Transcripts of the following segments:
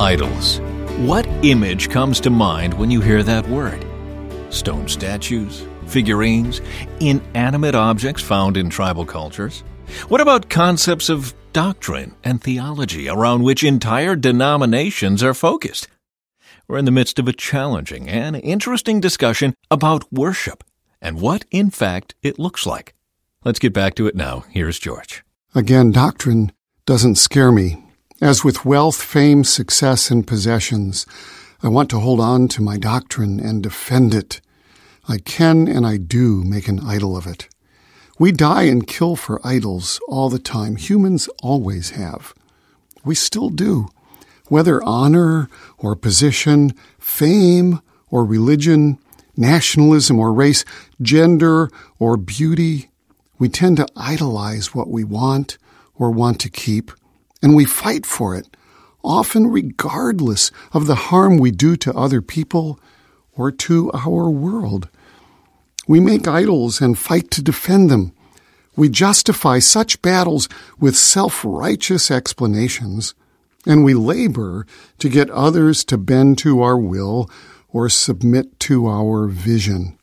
Idols. What image comes to mind when you hear that word? Stone statues, figurines, inanimate objects found in tribal cultures? What about concepts of doctrine and theology around which entire denominations are focused? We're in the midst of a challenging and interesting discussion about worship and what, in fact, it looks like. Let's get back to it now. Here's George. Again, doctrine doesn't scare me. As with wealth, fame, success, and possessions, I want to hold on to my doctrine and defend it. I can and I do make an idol of it. We die and kill for idols all the time. Humans always have. We still do. Whether honor or position, fame or religion, nationalism or race, gender or beauty, we tend to idolize what we want or want to keep and we fight for it, often regardless of the harm we do to other people or to our world. We make idols and fight to defend them. We justify such battles with self righteous explanations, and we labor to get others to bend to our will or submit to our vision.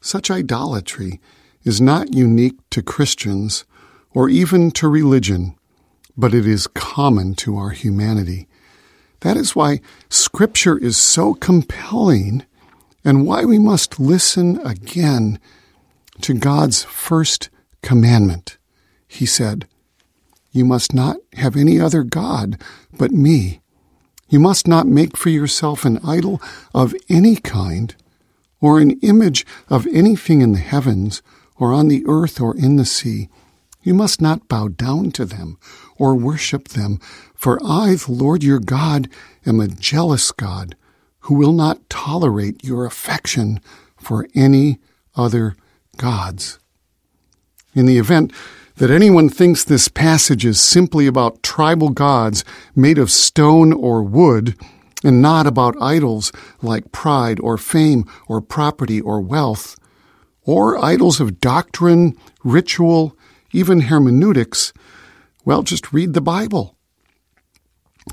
Such idolatry is not unique to Christians or even to religion but it is common to our humanity. That is why Scripture is so compelling and why we must listen again to God's first commandment. He said, You must not have any other God but me. You must not make for yourself an idol of any kind, or an image of anything in the heavens, or on the earth, or in the sea. You must not bow down to them or worship them, for I, the Lord your God, am a jealous God who will not tolerate your affection for any other gods. In the event that anyone thinks this passage is simply about tribal gods made of stone or wood, and not about idols like pride or fame or property or wealth, or idols of doctrine, ritual, even hermeneutics, well, just read the Bible.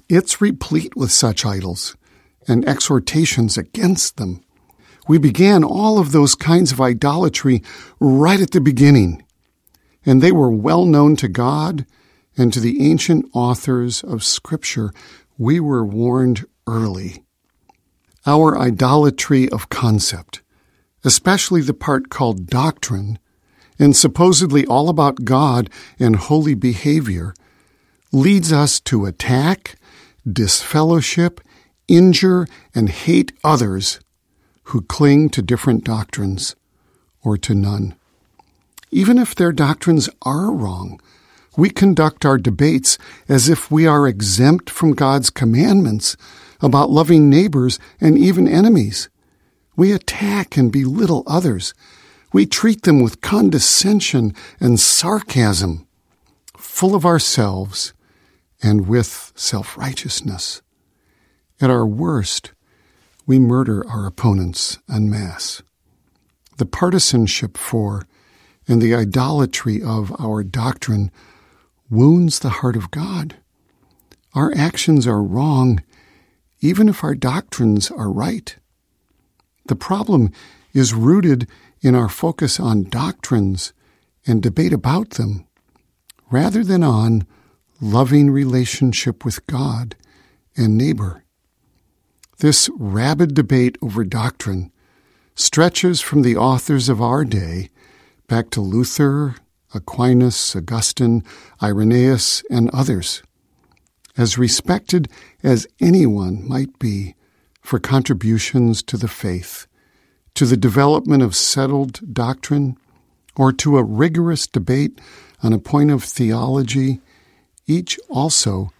It's replete with such idols and exhortations against them. We began all of those kinds of idolatry right at the beginning, and they were well known to God and to the ancient authors of Scripture. We were warned early. Our idolatry of concept, especially the part called doctrine, and supposedly all about God and holy behavior, leads us to attack, disfellowship, injure, and hate others who cling to different doctrines or to none. Even if their doctrines are wrong, we conduct our debates as if we are exempt from God's commandments about loving neighbors and even enemies. We attack and belittle others we treat them with condescension and sarcasm, full of ourselves and with self righteousness. At our worst, we murder our opponents en masse. The partisanship for and the idolatry of our doctrine wounds the heart of God. Our actions are wrong, even if our doctrines are right. The problem is rooted in our focus on doctrines and debate about them, rather than on loving relationship with God and neighbor. This rabid debate over doctrine stretches from the authors of our day back to Luther, Aquinas, Augustine, Irenaeus, and others. As respected as anyone might be for contributions to the faith, to the development of settled doctrine, or to a rigorous debate on a point of theology, each also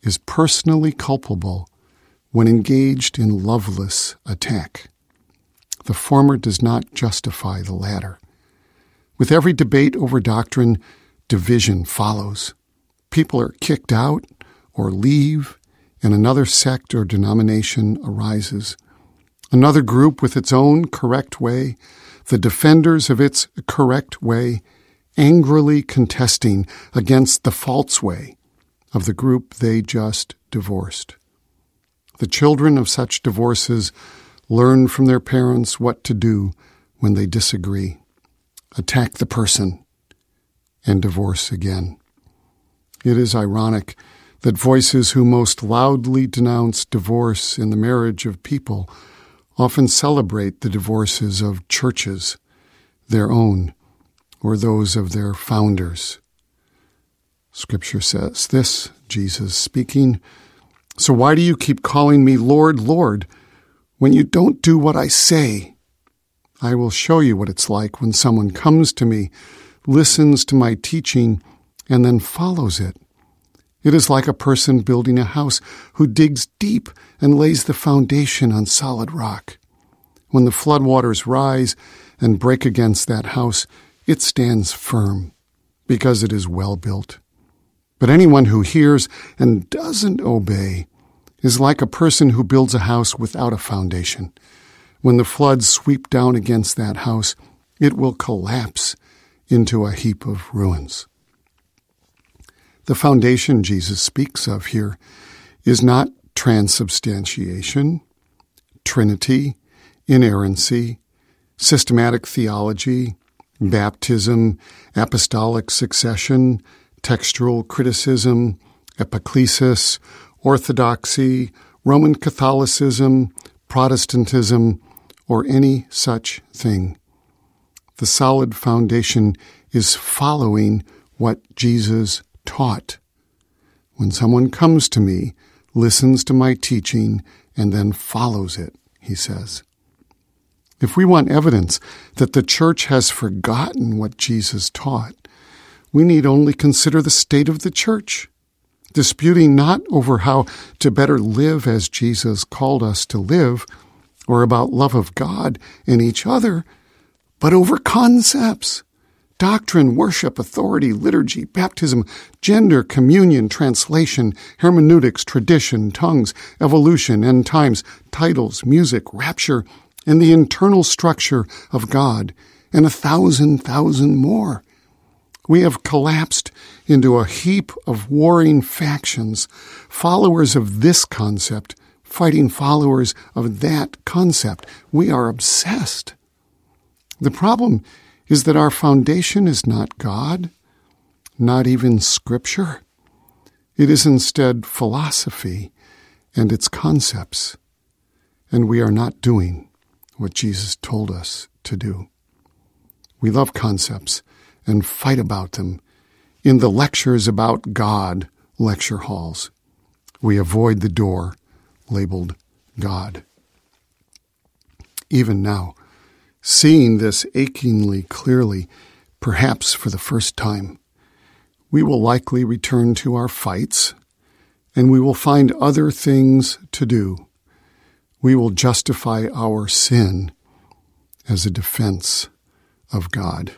is personally culpable when engaged in loveless attack. The former does not justify the latter. With every debate over doctrine, division follows. People are kicked out or leave, and another sect or denomination arises. Another group with its own correct way, the defenders of its correct way, angrily contesting against the false way of the group they just divorced. The children of such divorces learn from their parents what to do when they disagree. Attack the person and divorce again. It is ironic that voices who most loudly denounce divorce in the marriage of people often celebrate the divorces of churches, their own, or those of their founders. Scripture says this, Jesus speaking, So why do you keep calling me Lord, Lord, when you don't do what I say? I will show you what it's like when someone comes to me, listens to my teaching, and then follows it. It is like a person building a house who digs deep and lays the foundation on solid rock. When the floodwaters rise and break against that house, it stands firm because it is well built. But anyone who hears and doesn't obey is like a person who builds a house without a foundation. When the floods sweep down against that house, it will collapse into a heap of ruins. The foundation Jesus speaks of here is not transubstantiation, Trinity, inerrancy, systematic theology, baptism, apostolic succession, textual criticism, epiclesis, orthodoxy, Roman Catholicism, Protestantism, or any such thing. The solid foundation is following what Jesus taught. When someone comes to me, listens to my teaching, and then follows it, he says. If we want evidence that the church has forgotten what Jesus taught, we need only consider the state of the church, disputing not over how to better live as Jesus called us to live, or about love of God and each other, but over concepts doctrine, worship, authority, liturgy, baptism, gender, communion, translation, hermeneutics, tradition, tongues, evolution, end times, titles, music, rapture, and the internal structure of God, and a thousand thousand more. We have collapsed into a heap of warring factions, followers of this concept fighting followers of that concept. We are obsessed. The problem is that our foundation is not God, not even Scripture. It is instead philosophy and its concepts, and we are not doing what Jesus told us to do. We love concepts and fight about them in the lectures about God lecture halls. We avoid the door labeled God. Even now, Seeing this achingly clearly, perhaps for the first time, we will likely return to our fights and we will find other things to do. We will justify our sin as a defense of God.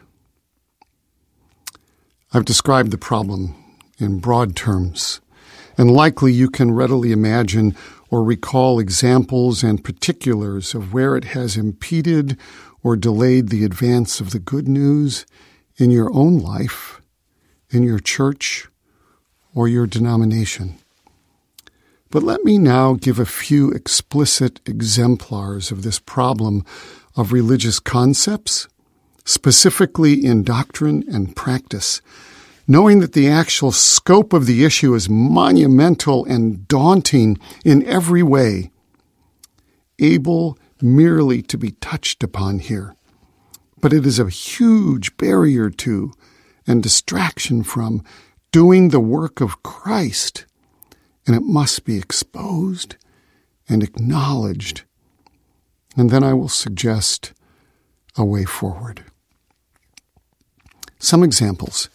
I've described the problem in broad terms, and likely you can readily imagine or recall examples and particulars of where it has impeded or delayed the advance of the good news in your own life, in your church, or your denomination. But let me now give a few explicit exemplars of this problem of religious concepts, specifically in doctrine and practice, knowing that the actual scope of the issue is monumental and daunting in every way. Able merely to be touched upon here, but it is a huge barrier to and distraction from doing the work of Christ, and it must be exposed and acknowledged. And then I will suggest a way forward. Some examples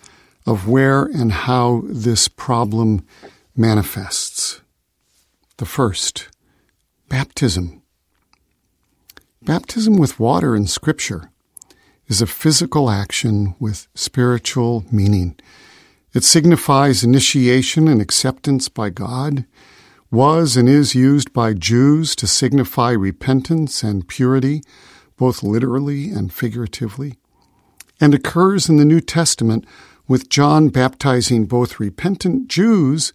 of where and how this problem manifests. The first, baptism. Baptism with water in Scripture is a physical action with spiritual meaning. It signifies initiation and acceptance by God, was and is used by Jews to signify repentance and purity, both literally and figuratively, and occurs in the New Testament with John baptizing both repentant Jews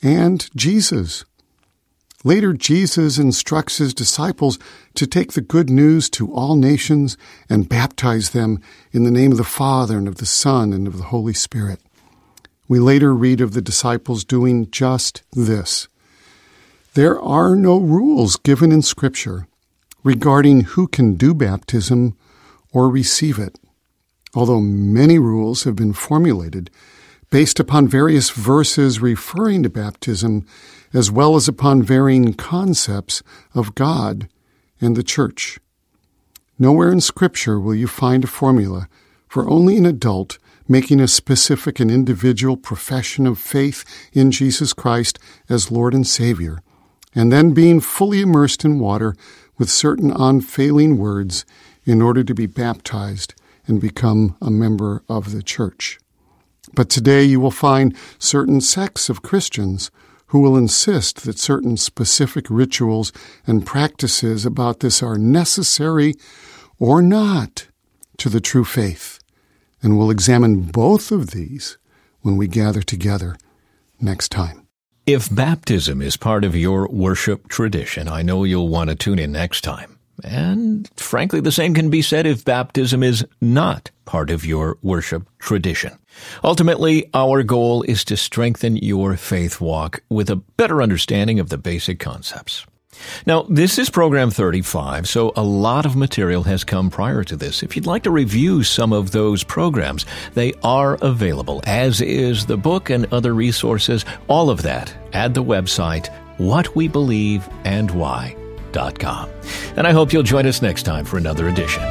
and Jesus. Later, Jesus instructs his disciples to take the good news to all nations and baptize them in the name of the Father and of the Son and of the Holy Spirit. We later read of the disciples doing just this. There are no rules given in Scripture regarding who can do baptism or receive it, although many rules have been formulated based upon various verses referring to baptism as well as upon varying concepts of God and the church. Nowhere in Scripture will you find a formula for only an adult making a specific and individual profession of faith in Jesus Christ as Lord and Savior, and then being fully immersed in water with certain unfailing words in order to be baptized and become a member of the church. But today you will find certain sects of Christians who will insist that certain specific rituals and practices about this are necessary or not to the true faith. And we'll examine both of these when we gather together next time. If baptism is part of your worship tradition, I know you'll want to tune in next time. And frankly, the same can be said if baptism is not part of your worship tradition. Ultimately, our goal is to strengthen your faith walk with a better understanding of the basic concepts. Now, this is program 35, so a lot of material has come prior to this. If you'd like to review some of those programs, they are available, as is the book and other resources, all of that at the website, What We Believe and Why. And I hope you'll join us next time for another edition.